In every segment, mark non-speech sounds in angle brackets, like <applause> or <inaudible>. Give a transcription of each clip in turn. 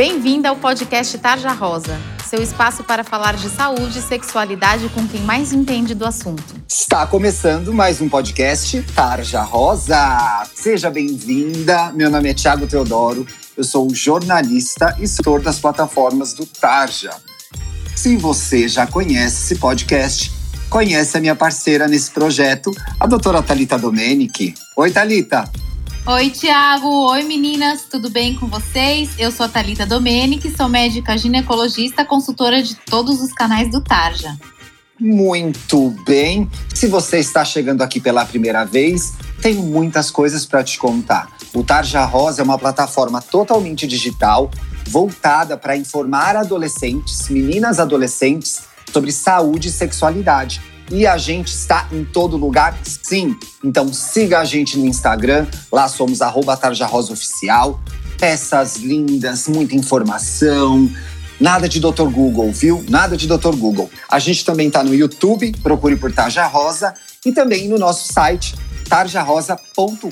Bem-vinda ao podcast Tarja Rosa, seu espaço para falar de saúde e sexualidade com quem mais entende do assunto. Está começando mais um podcast Tarja Rosa. Seja bem-vinda. Meu nome é Tiago Teodoro. Eu sou jornalista e editor das plataformas do Tarja. Se você já conhece esse podcast, conhece a minha parceira nesse projeto, a doutora Talita Domenici. Oi, Talita. Oi, Tiago. Oi, meninas. Tudo bem com vocês? Eu sou a Thalita Domenici, sou médica ginecologista, consultora de todos os canais do Tarja. Muito bem. Se você está chegando aqui pela primeira vez, tenho muitas coisas para te contar. O Tarja Rosa é uma plataforma totalmente digital, voltada para informar adolescentes, meninas adolescentes, sobre saúde e sexualidade e a gente está em todo lugar, sim. Então siga a gente no Instagram, lá somos arroba Oficial. Peças lindas, muita informação. Nada de Dr. Google, viu? Nada de Dr. Google. A gente também está no YouTube, procure por Tarja Rosa, e também no nosso site tarjarosa.com.br.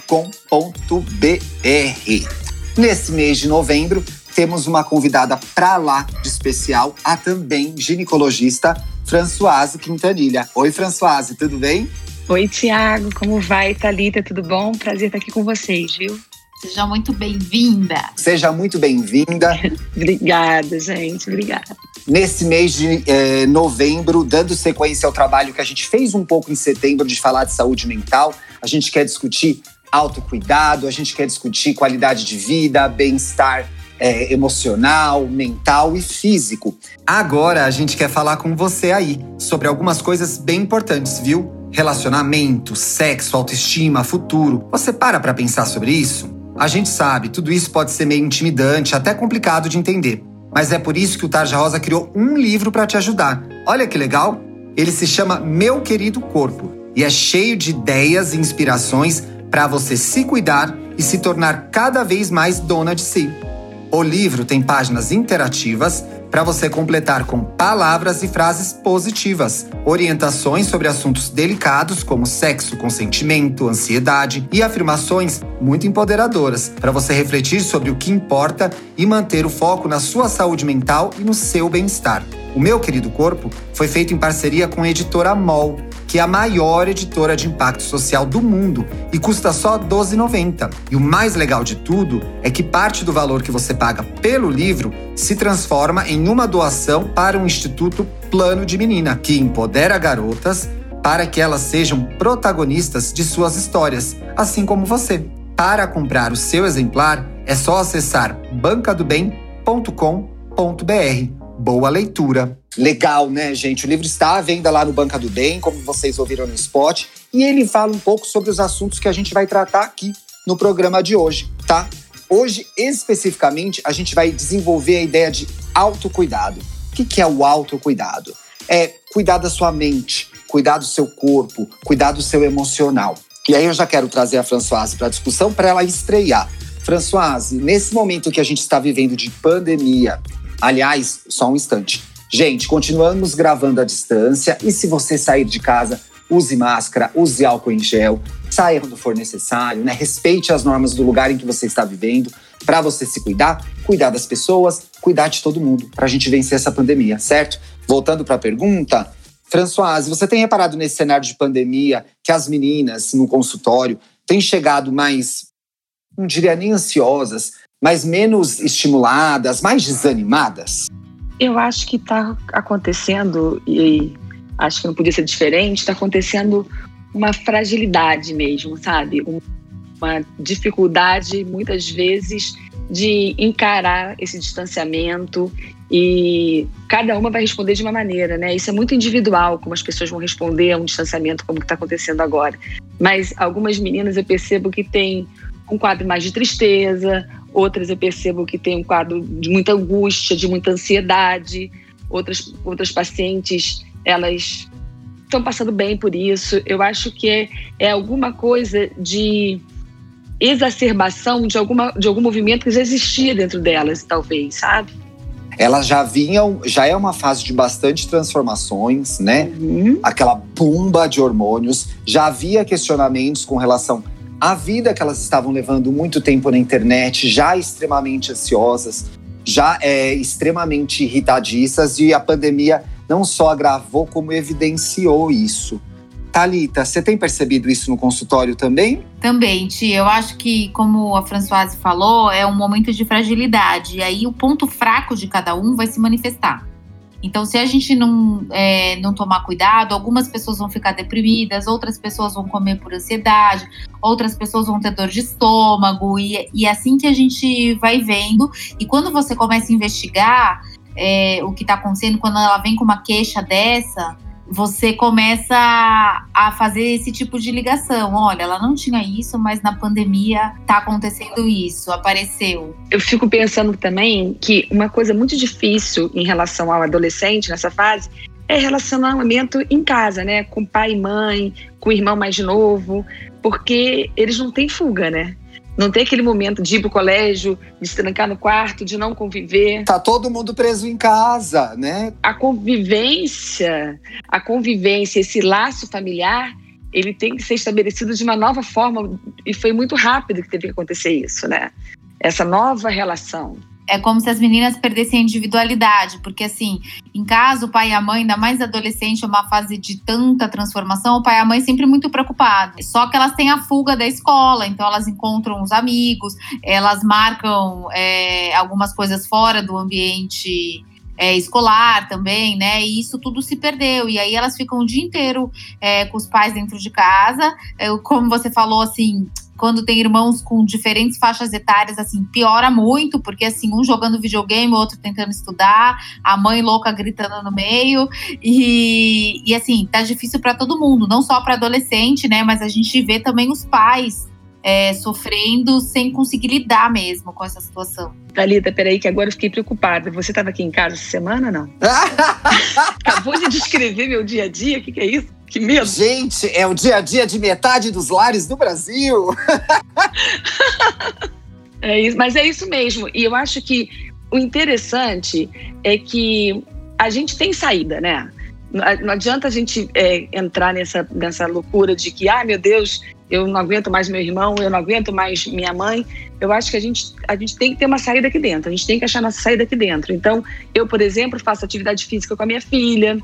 Nesse mês de novembro, temos uma convidada para lá de especial, a também ginecologista Françoise Quintanilha. Oi, Françoise, tudo bem? Oi, Tiago, como vai, Thalita? Tudo bom? Prazer estar aqui com vocês, viu? Seja muito bem-vinda. Seja muito bem-vinda. <laughs> Obrigada, gente. Obrigada. Nesse mês de eh, novembro, dando sequência ao trabalho que a gente fez um pouco em setembro de falar de saúde mental, a gente quer discutir autocuidado, a gente quer discutir qualidade de vida, bem-estar é, emocional, mental e físico. Agora a gente quer falar com você aí sobre algumas coisas bem importantes, viu? Relacionamento, sexo, autoestima, futuro. Você para para pensar sobre isso? A gente sabe, tudo isso pode ser meio intimidante, até complicado de entender. Mas é por isso que o Tarja Rosa criou um livro para te ajudar. Olha que legal! Ele se chama Meu Querido Corpo e é cheio de ideias e inspirações para você se cuidar e se tornar cada vez mais dona de si. O livro tem páginas interativas para você completar com palavras e frases positivas, orientações sobre assuntos delicados como sexo, consentimento, ansiedade e afirmações muito empoderadoras para você refletir sobre o que importa e manter o foco na sua saúde mental e no seu bem-estar. O meu querido corpo foi feito em parceria com a editora MOL que é a maior editora de impacto social do mundo e custa só R$ 12,90. E o mais legal de tudo é que parte do valor que você paga pelo livro se transforma em uma doação para o Instituto Plano de Menina, que empodera garotas para que elas sejam protagonistas de suas histórias, assim como você. Para comprar o seu exemplar, é só acessar bancadobem.com.br. Boa leitura! Legal, né, gente? O livro está à venda lá no Banca do Bem, como vocês ouviram no spot, e ele fala um pouco sobre os assuntos que a gente vai tratar aqui no programa de hoje, tá? Hoje, especificamente, a gente vai desenvolver a ideia de autocuidado. O que é o autocuidado? É cuidar da sua mente, cuidar do seu corpo, cuidar do seu emocional. E aí eu já quero trazer a Françoise para a discussão para ela estrear. Françoise, nesse momento que a gente está vivendo de pandemia, aliás, só um instante, Gente, continuamos gravando à distância e se você sair de casa, use máscara, use álcool em gel, saia quando for necessário, né? Respeite as normas do lugar em que você está vivendo para você se cuidar, cuidar das pessoas, cuidar de todo mundo, para a gente vencer essa pandemia, certo? Voltando para a pergunta, Françoise, você tem reparado nesse cenário de pandemia que as meninas no consultório têm chegado mais, não diria nem ansiosas, mas menos estimuladas, mais desanimadas? Eu acho que está acontecendo, e acho que não podia ser diferente, está acontecendo uma fragilidade mesmo, sabe? Uma dificuldade, muitas vezes, de encarar esse distanciamento e cada uma vai responder de uma maneira, né? Isso é muito individual, como as pessoas vão responder a um distanciamento como está acontecendo agora. Mas algumas meninas eu percebo que têm um quadro mais de tristeza, outras eu percebo que tem um quadro de muita angústia, de muita ansiedade, outras, outras pacientes, elas estão passando bem por isso. Eu acho que é, é alguma coisa de exacerbação de, alguma, de algum movimento que já existia dentro delas, talvez, sabe? Elas já vinham, já é uma fase de bastante transformações, né? Uhum. Aquela bomba de hormônios. Já havia questionamentos com relação a vida que elas estavam levando muito tempo na internet, já extremamente ansiosas, já é, extremamente irritadiças e a pandemia não só agravou, como evidenciou isso. Talita, você tem percebido isso no consultório também? Também, Tia. Eu acho que, como a Françoise falou, é um momento de fragilidade. E aí o ponto fraco de cada um vai se manifestar. Então, se a gente não, é, não tomar cuidado, algumas pessoas vão ficar deprimidas, outras pessoas vão comer por ansiedade, outras pessoas vão ter dor de estômago, e, e é assim que a gente vai vendo. E quando você começa a investigar é, o que está acontecendo, quando ela vem com uma queixa dessa, você começa a fazer esse tipo de ligação. Olha, ela não tinha isso, mas na pandemia tá acontecendo isso, apareceu. Eu fico pensando também que uma coisa muito difícil em relação ao adolescente nessa fase é relacionamento em casa, né? Com pai e mãe, com o irmão mais novo, porque eles não têm fuga, né? Não tem aquele momento de ir pro colégio, de se trancar no quarto, de não conviver. Tá todo mundo preso em casa, né? A convivência, a convivência, esse laço familiar, ele tem que ser estabelecido de uma nova forma e foi muito rápido que teve que acontecer isso, né? Essa nova relação é como se as meninas perdessem a individualidade, porque assim, em casa, o pai e a mãe, ainda mais adolescente, é uma fase de tanta transformação, o pai e a mãe sempre muito preocupados. Só que elas têm a fuga da escola, então elas encontram os amigos, elas marcam é, algumas coisas fora do ambiente é, escolar também, né? E isso tudo se perdeu. E aí elas ficam o dia inteiro é, com os pais dentro de casa. É, como você falou, assim, quando tem irmãos com diferentes faixas etárias, assim, piora muito, porque assim, um jogando videogame, o outro tentando estudar, a mãe louca gritando no meio, e, e assim, tá difícil para todo mundo, não só para adolescente, né, mas a gente vê também os pais é, sofrendo sem conseguir lidar mesmo com essa situação. Thalita, peraí, que agora eu fiquei preocupada. Você estava aqui em casa essa semana, não? <laughs> Acabou de descrever meu dia a dia, o que, que é isso? Que medo. Gente, é o dia a dia de metade dos lares do Brasil. <laughs> é isso, mas é isso mesmo. E eu acho que o interessante é que a gente tem saída, né? Não adianta a gente é, entrar nessa, nessa loucura de que, ah, meu Deus, eu não aguento mais meu irmão, eu não aguento mais minha mãe. Eu acho que a gente, a gente tem que ter uma saída aqui dentro, a gente tem que achar nossa saída aqui dentro. Então, eu, por exemplo, faço atividade física com a minha filha,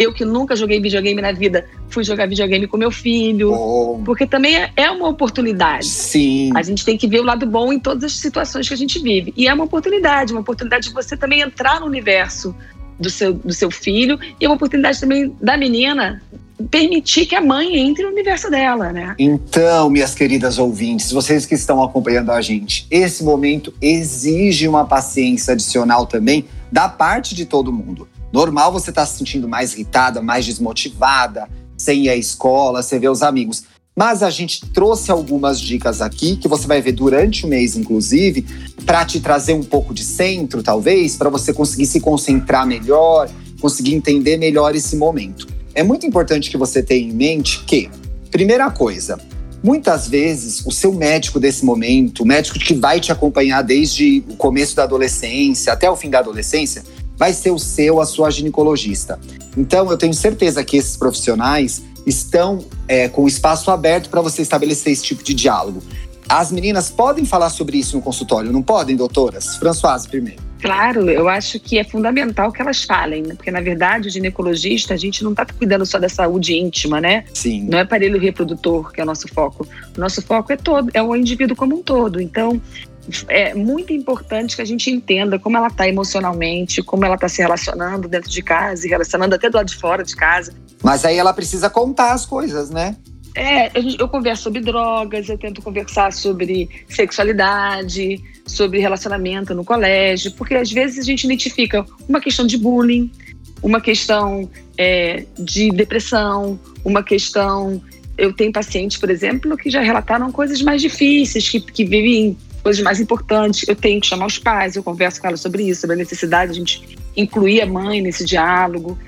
eu que nunca joguei videogame na vida, fui jogar videogame com meu filho. Oh. Porque também é, é uma oportunidade. Sim. A gente tem que ver o lado bom em todas as situações que a gente vive. E é uma oportunidade, uma oportunidade de você também entrar no universo do seu, do seu filho e é uma oportunidade também da menina permitir que a mãe entre no universo dela, né? Então, minhas queridas ouvintes, vocês que estão acompanhando a gente, esse momento exige uma paciência adicional também da parte de todo mundo. Normal você estar tá se sentindo mais irritada, mais desmotivada, sem ir à escola, sem ver os amigos. Mas a gente trouxe algumas dicas aqui que você vai ver durante o mês, inclusive, para te trazer um pouco de centro, talvez, para você conseguir se concentrar melhor, conseguir entender melhor esse momento. É muito importante que você tenha em mente que, primeira coisa, muitas vezes o seu médico desse momento, o médico que vai te acompanhar desde o começo da adolescência até o fim da adolescência, vai ser o seu, a sua ginecologista. Então, eu tenho certeza que esses profissionais estão é, com espaço aberto para você estabelecer esse tipo de diálogo. As meninas podem falar sobre isso no consultório, não podem, doutoras? Françoise, primeiro. Claro, eu acho que é fundamental que elas falem, né? porque na verdade o ginecologista, a gente não está cuidando só da saúde íntima, né? Sim. Não é aparelho reprodutor que é o nosso foco. O nosso foco é todo, é o indivíduo como um todo. Então, é muito importante que a gente entenda como ela está emocionalmente, como ela está se relacionando dentro de casa e relacionando até do lado de fora de casa. Mas aí ela precisa contar as coisas, né? É, eu converso sobre drogas, eu tento conversar sobre sexualidade, sobre relacionamento no colégio, porque às vezes a gente identifica uma questão de bullying, uma questão é, de depressão, uma questão. Eu tenho pacientes, por exemplo, que já relataram coisas mais difíceis, que, que vivem coisas mais importantes. Eu tenho que chamar os pais, eu converso com elas sobre isso, sobre a necessidade de a gente incluir a mãe nesse diálogo.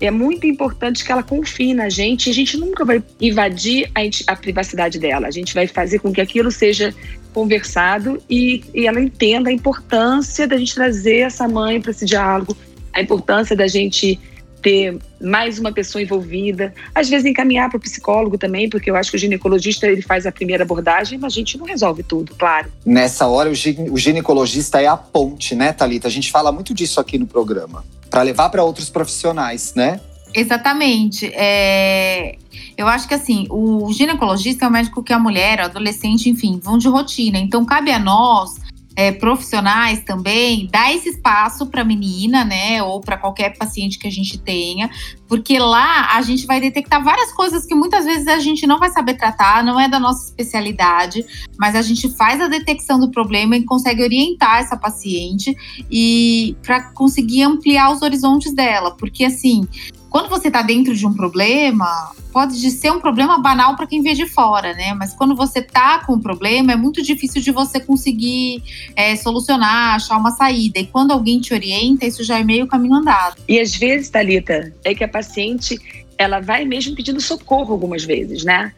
É muito importante que ela confie na gente a gente nunca vai invadir a, a privacidade dela. A gente vai fazer com que aquilo seja conversado e, e ela entenda a importância da gente trazer essa mãe para esse diálogo, a importância da gente ter mais uma pessoa envolvida, às vezes encaminhar para o psicólogo também, porque eu acho que o ginecologista ele faz a primeira abordagem, mas a gente não resolve tudo, claro. Nessa hora, o ginecologista é a ponte, né, Talita? A gente fala muito disso aqui no programa, para levar para outros profissionais, né? Exatamente. É... Eu acho que assim, o ginecologista é o médico que a mulher, o adolescente, enfim, vão de rotina. Então, cabe a nós é, profissionais também, dar esse espaço para a menina, né, ou para qualquer paciente que a gente tenha, porque lá a gente vai detectar várias coisas que muitas vezes a gente não vai saber tratar, não é da nossa especialidade, mas a gente faz a detecção do problema e consegue orientar essa paciente e para conseguir ampliar os horizontes dela, porque assim, quando você está dentro de um problema, pode ser um problema banal para quem vê de fora, né? Mas quando você tá com um problema, é muito difícil de você conseguir é, solucionar, achar uma saída. E quando alguém te orienta, isso já é meio caminho andado. E às vezes, Thalita, é que a paciente ela vai mesmo pedindo socorro algumas vezes, né?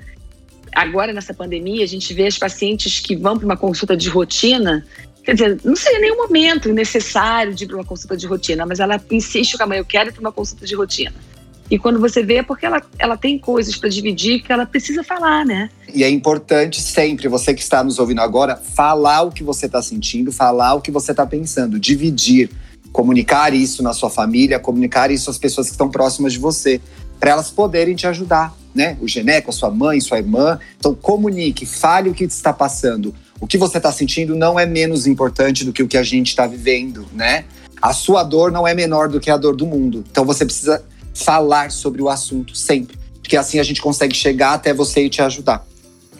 Agora, nessa pandemia, a gente vê as pacientes que vão para uma consulta de rotina Quer dizer, não seria nenhum momento necessário de ir para uma consulta de rotina, mas ela insiste com a mãe, eu quero ir para uma consulta de rotina. E quando você vê, é porque ela, ela tem coisas para dividir que ela precisa falar, né? E é importante sempre, você que está nos ouvindo agora, falar o que você está sentindo, falar o que você está pensando, dividir, comunicar isso na sua família, comunicar isso às pessoas que estão próximas de você, para elas poderem te ajudar, né? O geneco, a sua mãe, sua irmã. Então, comunique, fale o que está passando o que você está sentindo não é menos importante do que o que a gente está vivendo, né? A sua dor não é menor do que a dor do mundo. Então você precisa falar sobre o assunto sempre, porque assim a gente consegue chegar até você e te ajudar.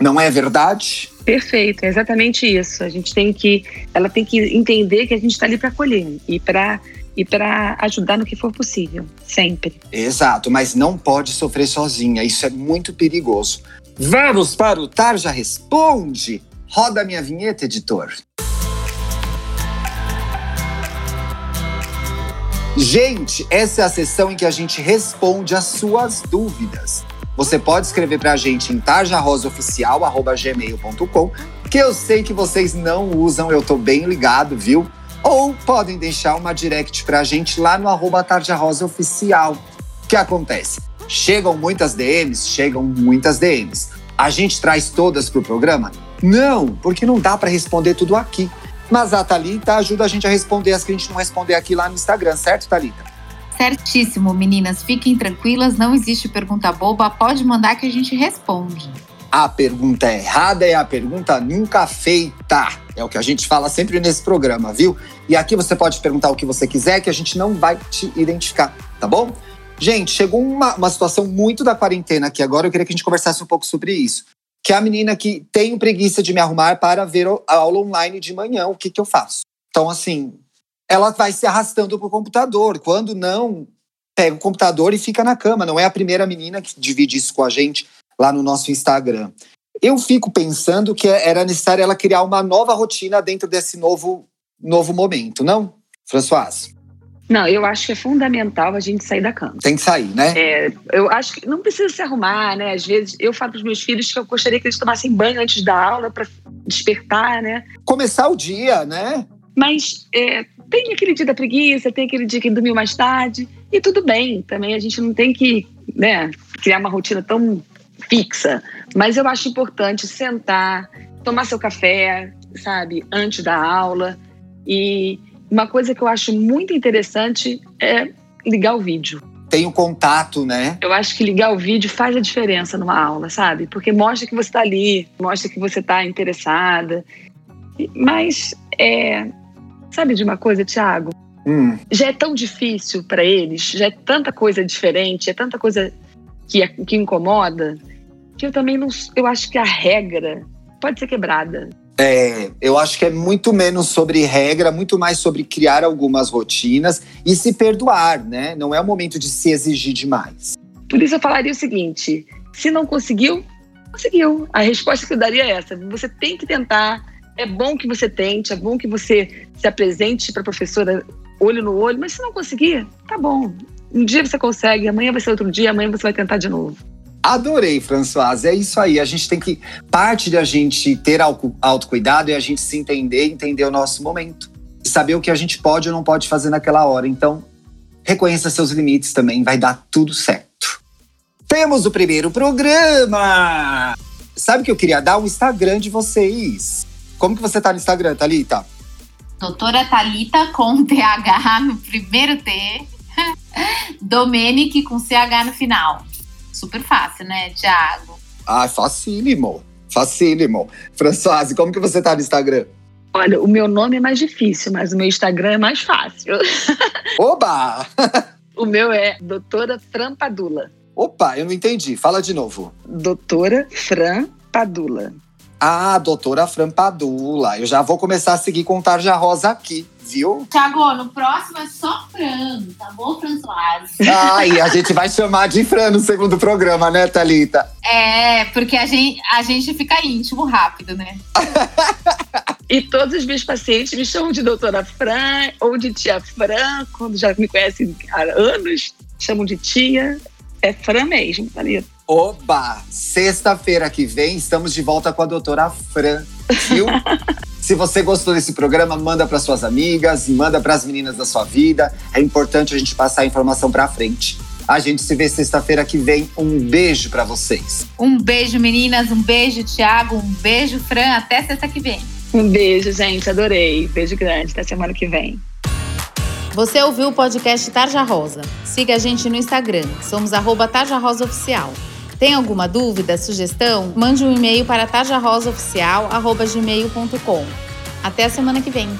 Não é verdade? Perfeito, é exatamente isso. A gente tem que, ela tem que entender que a gente está ali para acolher e para e para ajudar no que for possível, sempre. Exato, mas não pode sofrer sozinha. Isso é muito perigoso. Vamos para o Tarja Responde. Roda a minha vinheta, editor. Gente, essa é a sessão em que a gente responde as suas dúvidas. Você pode escrever para a gente em tarjarosaoficial.gmail.com, que eu sei que vocês não usam, eu tô bem ligado, viu? Ou podem deixar uma direct para a gente lá no arroba tarjarosaoficial. O que acontece? Chegam muitas DMs? Chegam muitas DMs. A gente traz todas para o programa? Não, porque não dá para responder tudo aqui. Mas a Thalita ajuda a gente a responder as que a gente não responder aqui lá no Instagram, certo, Thalita? Certíssimo, meninas. Fiquem tranquilas, não existe pergunta boba, pode mandar que a gente responde. A pergunta errada é a pergunta nunca feita. É o que a gente fala sempre nesse programa, viu? E aqui você pode perguntar o que você quiser, que a gente não vai te identificar, tá bom? Gente, chegou uma, uma situação muito da quarentena aqui agora, eu queria que a gente conversasse um pouco sobre isso que é a menina que tem preguiça de me arrumar para ver a aula online de manhã, o que, que eu faço? Então, assim, ela vai se arrastando para o computador. Quando não, pega o computador e fica na cama. Não é a primeira menina que divide isso com a gente lá no nosso Instagram. Eu fico pensando que era necessário ela criar uma nova rotina dentro desse novo, novo momento, não, François? Não, eu acho que é fundamental a gente sair da cama. Tem que sair, né? É, eu acho que não precisa se arrumar, né? Às vezes eu falo para os meus filhos que eu gostaria que eles tomassem banho antes da aula para despertar, né? Começar o dia, né? Mas é, tem aquele dia da preguiça, tem aquele dia que dormiu mais tarde, e tudo bem. Também a gente não tem que né, criar uma rotina tão fixa. Mas eu acho importante sentar, tomar seu café, sabe, antes da aula e uma coisa que eu acho muito interessante é ligar o vídeo. Tem o contato, né? Eu acho que ligar o vídeo faz a diferença numa aula, sabe? Porque mostra que você está ali, mostra que você está interessada. Mas, é, sabe de uma coisa, Thiago? Hum. Já é tão difícil para eles, já é tanta coisa diferente, é tanta coisa que, que incomoda, que eu também não. Eu acho que a regra pode ser quebrada. É, eu acho que é muito menos sobre regra, muito mais sobre criar algumas rotinas e se perdoar, né? Não é o momento de se exigir demais. Por isso eu falaria o seguinte: se não conseguiu, conseguiu. A resposta que eu daria é essa: você tem que tentar. É bom que você tente, é bom que você se apresente para a professora olho no olho, mas se não conseguir, tá bom. Um dia você consegue, amanhã vai ser outro dia, amanhã você vai tentar de novo. Adorei, Françoise. É isso aí. A gente tem que. Parte da gente ter autocuidado é a gente se entender, entender o nosso momento. Saber o que a gente pode ou não pode fazer naquela hora. Então, reconheça seus limites também, vai dar tudo certo. Temos o primeiro programa! Sabe que eu queria dar o Instagram de vocês? Como que você tá no Instagram, Thalita? Doutora Thalita com TH no primeiro T. <laughs> Domenic com CH no final. Super fácil, né, Thiago? Ah, facílimo. Facílimo. Françoise, como que você tá no Instagram? Olha, o meu nome é mais difícil, mas o meu Instagram é mais fácil. <laughs> Oba! o meu é Doutora Fran Padula. Opa, eu não entendi. Fala de novo. Doutora Fran Padula. Ah, doutora Fran Padula. Eu já vou começar a seguir com Tarja Rosa aqui, viu? Tiago, no próximo é só Fran, tá bom, Françoise? Ai, a gente vai chamar de Fran no segundo programa, né, Thalita? É, porque a gente, a gente fica íntimo rápido, né? e todos os meus pacientes me chamam de doutora Fran ou de tia Fran, quando já me conhecem há anos, chamam de tia. É Fran mesmo, Thalita. Oba! Sexta-feira que vem estamos de volta com a doutora Fran, viu? <laughs> Se você gostou desse programa, manda para suas amigas, manda para as meninas da sua vida. É importante a gente passar a informação para frente. A gente se vê sexta-feira que vem. Um beijo para vocês. Um beijo, meninas. Um beijo, Thiago. Um beijo, Fran. Até sexta que vem. Um beijo, gente. Adorei. Beijo grande. Até semana que vem. Você ouviu o podcast Tarja Rosa. Siga a gente no Instagram. Somos arroba Tarja Rosa Oficial. Tem alguma dúvida, sugestão? Mande um e-mail para tarjarosaoficial.gmail.com. Até a semana que vem.